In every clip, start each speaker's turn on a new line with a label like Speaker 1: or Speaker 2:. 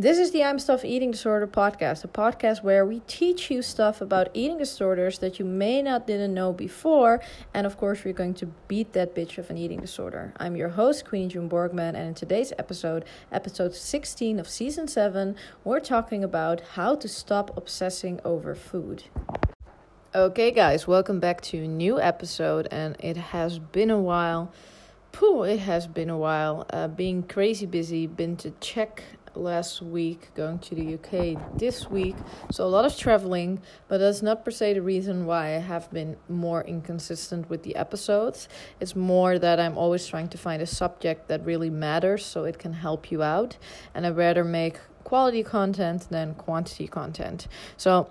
Speaker 1: This is the I'm Stuff Eating Disorder podcast, a podcast where we teach you stuff about eating disorders that you may not didn't know before, and of course we're going to beat that bitch of an eating disorder. I'm your host Queenie June Borgman, and in today's episode, episode 16 of season 7, we're talking about how to stop obsessing over food. Okay, guys, welcome back to a new episode, and it has been a while. Pooh, it has been a while. Uh, being crazy busy, been to Czech last week, going to the UK this week. So a lot of traveling, but that's not per se the reason why I have been more inconsistent with the episodes. It's more that I'm always trying to find a subject that really matters so it can help you out. And I'd rather make quality content than quantity content. So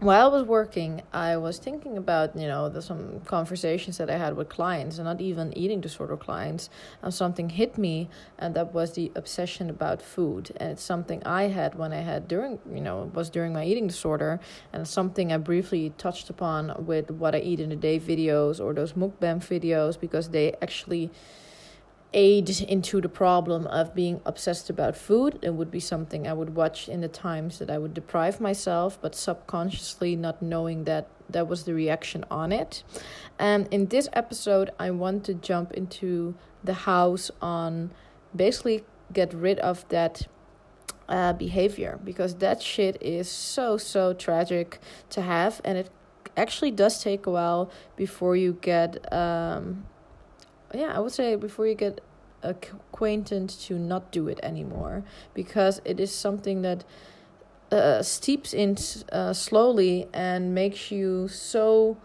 Speaker 1: while I was working, I was thinking about you know the, some conversations that I had with clients, and not even eating disorder clients. And something hit me, and that was the obsession about food. And it's something I had when I had during you know was during my eating disorder, and something I briefly touched upon with what I eat in a day videos or those mukbang videos because they actually aid into the problem of being obsessed about food. It would be something I would watch in the times that I would deprive myself, but subconsciously not knowing that that was the reaction on it. And in this episode, I want to jump into the house on basically get rid of that uh, behavior because that shit is so so tragic to have and it actually does take a while before you get um yeah, I would say before you get acquainted to not do it anymore because it is something that uh, steeps in uh, slowly and makes you so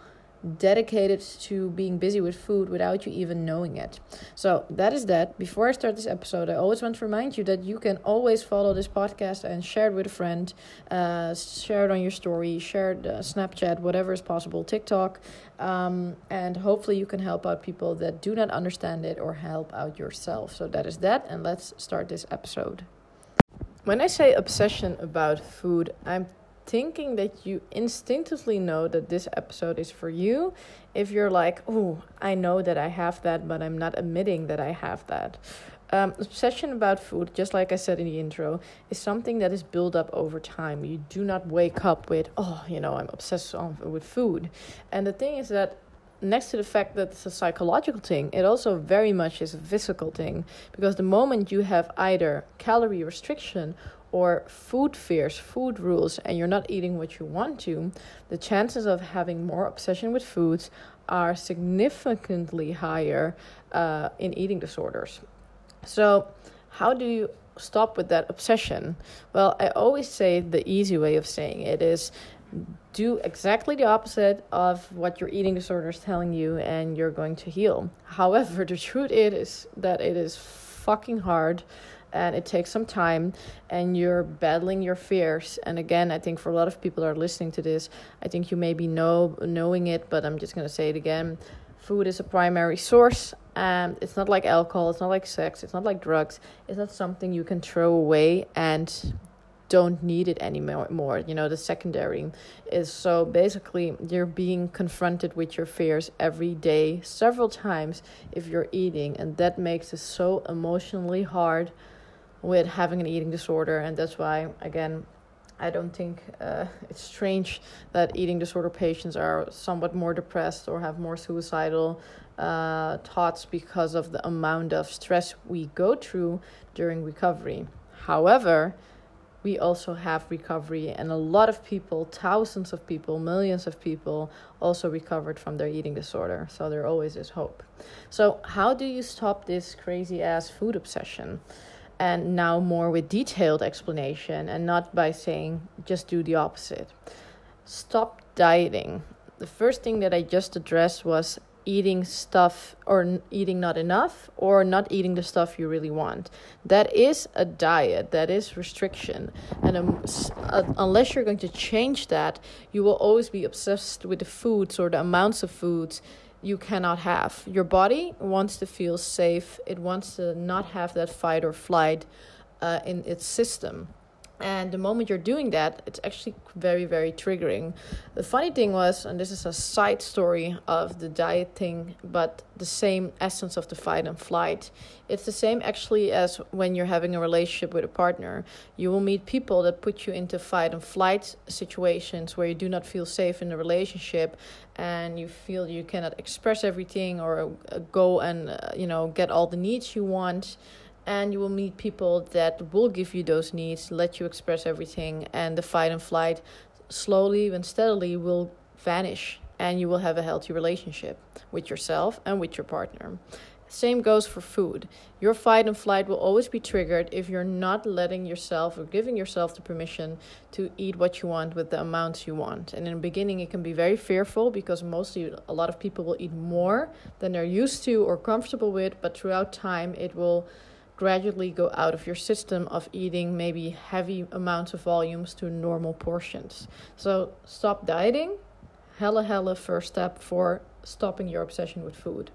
Speaker 1: dedicated to being busy with food without you even knowing it. So that is that. Before I start this episode, I always want to remind you that you can always follow this podcast and share it with a friend, uh, share it on your story, share it uh, Snapchat, whatever is possible, TikTok, um, and hopefully you can help out people that do not understand it or help out yourself. So that is that, and let's start this episode. When I say obsession about food, I'm thinking that you instinctively know that this episode is for you if you're like, oh, I know that I have that, but I'm not admitting that I have that. Um, obsession about food, just like I said in the intro, is something that is built up over time. You do not wake up with, oh, you know, I'm obsessed with food. And the thing is that next to the fact that it's a psychological thing, it also very much is a physical thing. Because the moment you have either calorie restriction or food fears, food rules, and you're not eating what you want to, the chances of having more obsession with foods are significantly higher uh, in eating disorders. So, how do you stop with that obsession? Well, I always say the easy way of saying it is do exactly the opposite of what your eating disorder is telling you, and you're going to heal. However, the truth is that it is fucking hard and it takes some time and you're battling your fears. And again i think for a lot of people that are listening to this i think you maybe know knowing it but i'm just going to say it again. Food is a primary source and it's not like alcohol it's not like sex it's not like drugs. It's not something you can throw away and don't need it anymore more you know the secondary is so basically you're being confronted with your fears every day several times if you're eating and that makes it so emotionally hard with having an eating disorder, and that's why again. I don't think uh, it's strange that eating disorder patients are somewhat more depressed or have more suicidal uh, thoughts because of the amount of stress we go through during recovery. However, we also have recovery, and a lot of people, thousands of people, millions of people, also recovered from their eating disorder. So there always is hope. So, how do you stop this crazy ass food obsession? And now more with detailed explanation and not by saying just do the opposite. Stop dieting. The first thing that I just addressed was eating stuff or eating not enough or not eating the stuff you really want. That is a diet, that is restriction. And um, uh, unless you're going to change that, you will always be obsessed with the foods or the amounts of foods you cannot have. Your body wants to feel safe, it wants to not have that fight or flight uh, in its system. And the moment you're doing that it's actually very very triggering. The funny thing was and this is a side story of the diet thing but the same essence of the fight and flight. It's the same actually as when you're having a relationship with a partner. You will meet people that put you into fight and flight situations where you do not feel safe in the relationship and you feel you cannot express everything or uh, go and uh, you know get all the needs you want and you will meet people that will give you those needs, let you express everything, and the fight and flight slowly and steadily will vanish, and you will have a healthy relationship with yourself and with your partner. Same goes for food. Your fight and flight will always be triggered if you're not letting yourself or giving yourself the permission to eat what you want with the amounts you want. And in the beginning, it can be very fearful because mostly a lot of people will eat more than they're used to or comfortable with, but throughout time, it will gradually go out of your system of eating maybe heavy amounts of volumes to normal portions. So stop dieting. Hella, hella first step for stopping your obsession with food.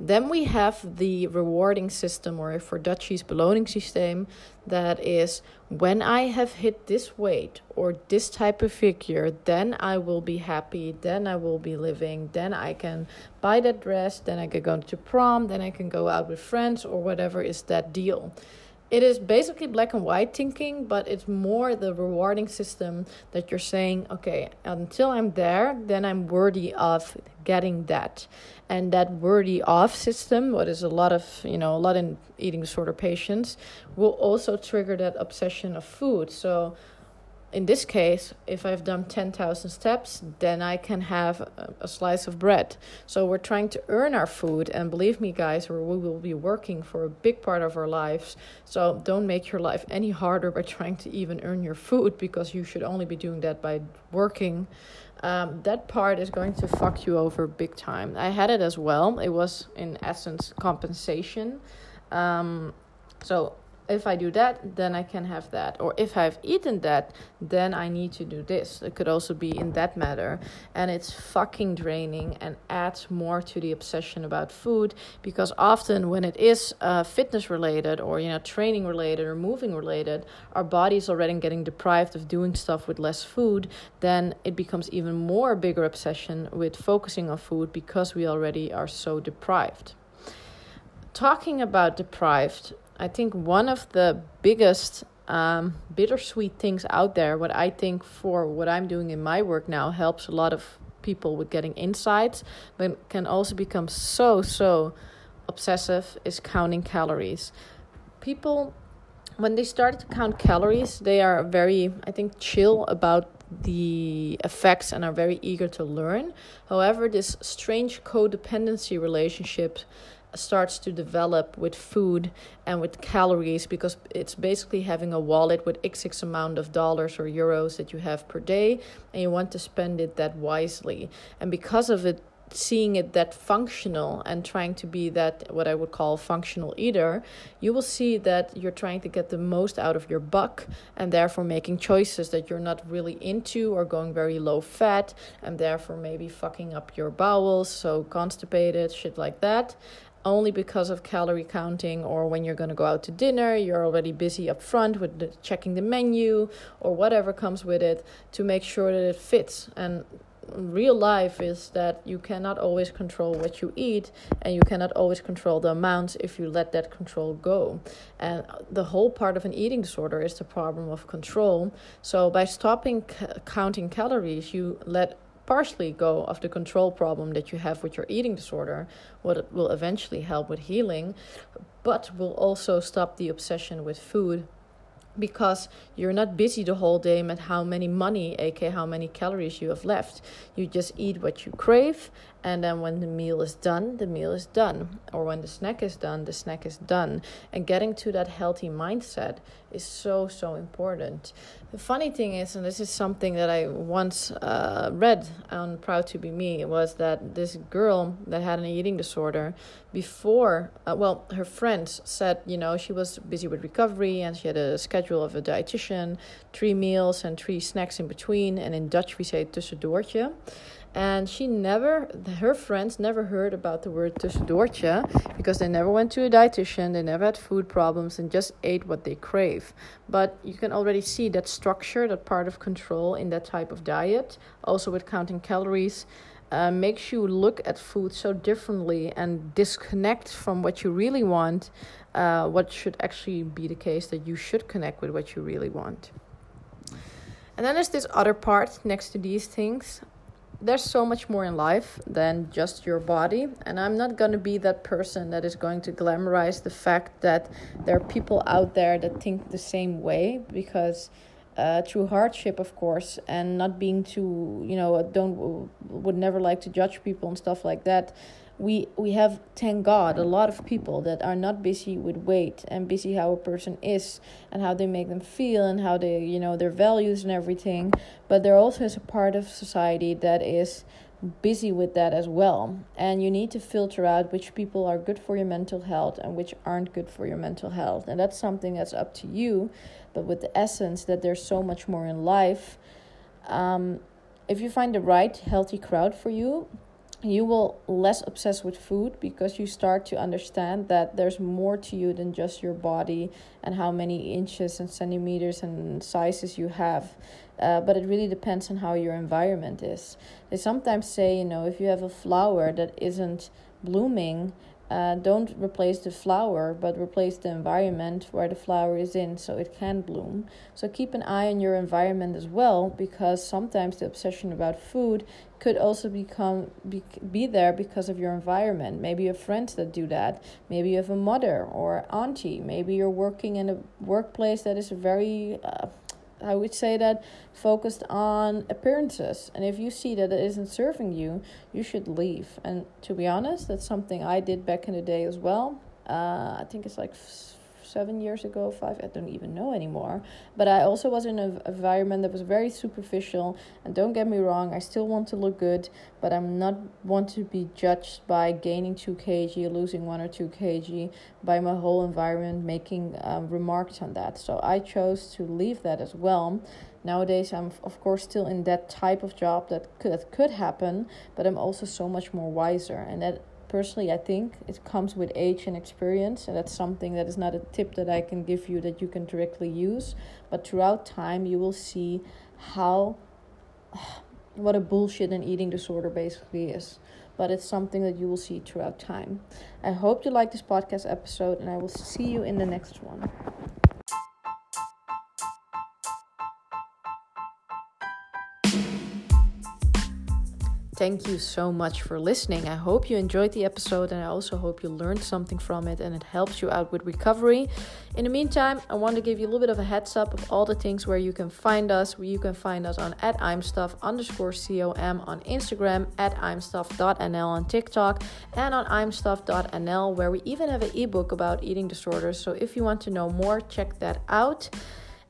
Speaker 1: Then we have the rewarding system, or for Dutchies, beloning system, that is when I have hit this weight or this type of figure, then I will be happy, then I will be living, then I can buy that dress, then I can go to prom, then I can go out with friends, or whatever is that deal it is basically black and white thinking, but it's more the rewarding system that you're saying, okay, until I'm there, then I'm worthy of getting that. And that worthy of system, what is a lot of, you know, a lot in eating disorder patients, will also trigger that obsession of food. So in this case, if I've done 10,000 steps, then I can have a, slice of bread. So we're trying to earn our food. And believe me, guys, we will be working for a big part of our lives. So don't make your life any harder by trying to even earn your food because you should only be doing that by working. Um, that part is going to fuck you over big time. I had it as well. It was, in essence, compensation. Um, so if I do that, then I can have that. Or if I've eaten that, then I need to do this. It could also be in that matter. And it's fucking draining and adds more to the obsession about food because often when it is uh, fitness related or, you know, training related or moving related, our body's already getting deprived of doing stuff with less food, then it becomes even more bigger obsession with focusing on food because we already are so deprived talking about deprived, I think one of the biggest um, bittersweet things out there, what I think for what I'm doing in my work now helps a lot of people with getting insights, but can also become so, so obsessive, is counting calories. People, when they start to count calories, they are very, I think, chill about the effects and are very eager to learn. However, this strange codependency relationship starts to develop with food and with calories because it's basically having a wallet with x amount of dollars or euros that you have per day and you want to spend it that wisely. And because of it seeing it that functional and trying to be that what I would call functional eater, you will see that you're trying to get the most out of your buck and therefore making choices that you're not really into or going very low fat and therefore maybe fucking up your bowels, so constipated, shit like that only because of calorie counting or when you're going to go out to dinner you're already busy up front with the, checking the menu or whatever comes with it to make sure that it fits. And real life is that you cannot always control what you eat and you cannot always control the amounts if you let that control go. And the whole part of an eating disorder is the problem of control. So by stopping c- counting calories you let partially go of the control problem that you have with your eating disorder, what will eventually help with healing, but will also stop the obsession with food because you're not busy the whole day with how many money, aka how many calories you have left. You just eat what you crave, and then when the meal is done, the meal is done. Or when the snack is done, the snack is done. And getting to that healthy mindset is so, so important. The funny thing is, and this is something that I once uh, read on Proud to Be Me, was that this girl that had an eating disorder before, uh, well, her friends said, you know, she was busy with recovery and she had a schedule of a dietitian, three meals and three snacks in between. And in Dutch, we say tussendoortje. And she never her friends never heard about the word tussendoortje because they never went to a dietitian they never had food problems and just ate what they crave. But you can already see that structure that part of control in that type of diet also with counting calories uh, makes you look at food so differently and disconnect from what you really want uh, what should actually be the case that you should connect with what you really want. And then there's this other part next to these things there's so much more in life than just your body and i'm not going to be that person that is going to glamorize the fact that there are people out there that think the same way because uh, through hardship of course and not being too you know don't would never like to judge people and stuff like that. We we have thank god a lot of people that are not busy with weight and busy how a person is and how they make them feel and how they you know their values and everything but there also is a part of society that is busy with that as well. And you need to filter out which people are good for your mental health and which aren't good for your mental health. And that's something that's up to you but with the essence that there's so much more in life um, if you find the right healthy crowd for you you will less obsess with food because you start to understand that there's more to you than just your body and how many inches and centimeters and sizes you have. Uh, but it really depends on how your environment is. They sometimes say you know if you have a flower that isn't blooming uh, don't replace the flower, but replace the environment where the flower is in so it can bloom. So keep an eye on your environment as well, because sometimes the obsession about food could also become be, be there because of your environment. Maybe you have friends that do that. Maybe you have a mother or auntie. Maybe you're working in a workplace that is very uh, I would say that focused on appearances. And if you see that it isn't serving you, you should leave. And to be honest, that's something I did back in the day as well. Uh, I think it's like seven years ago, five, I don't even know anymore. But I also was in an environment that was very superficial. And don't get me wrong, I still want to look good, but I'm not want to be judged by gaining 2 kg, losing 1 or 2 kg, by my whole environment making um, remarks on that. So I chose to leave that as well. Nowadays, I'm of course still in that type of job that could, that could happen, but I'm also so much more wiser, and that personally i think it comes with age and experience and that's something that is not a tip that i can give you that you can directly use. But throughout time you will see how what a bullshit an eating disorder basically is. But it's something that you will see throughout time. I hope you like this podcast episode and i will see you in the next one Thank you so much for listening. I hope you enjoyed the episode and I also hope you learned something from it and it helps you out with recovery. In the meantime, I want to give you a little bit of a heads up of all the things where you can find us. Where you can find us on at imstuff underscore com on Instagram, at imstuff.nl on TikTok, and on imstuff.nl where we even have an ebook about eating disorders. So if you want to know more, check that out.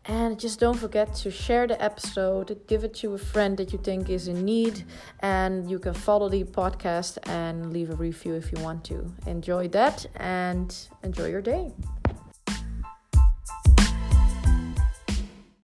Speaker 1: And just don't forget to share the episode, give it to a friend that you think is in need, and you can follow the podcast and leave a review if you want to. Enjoy that and enjoy your day.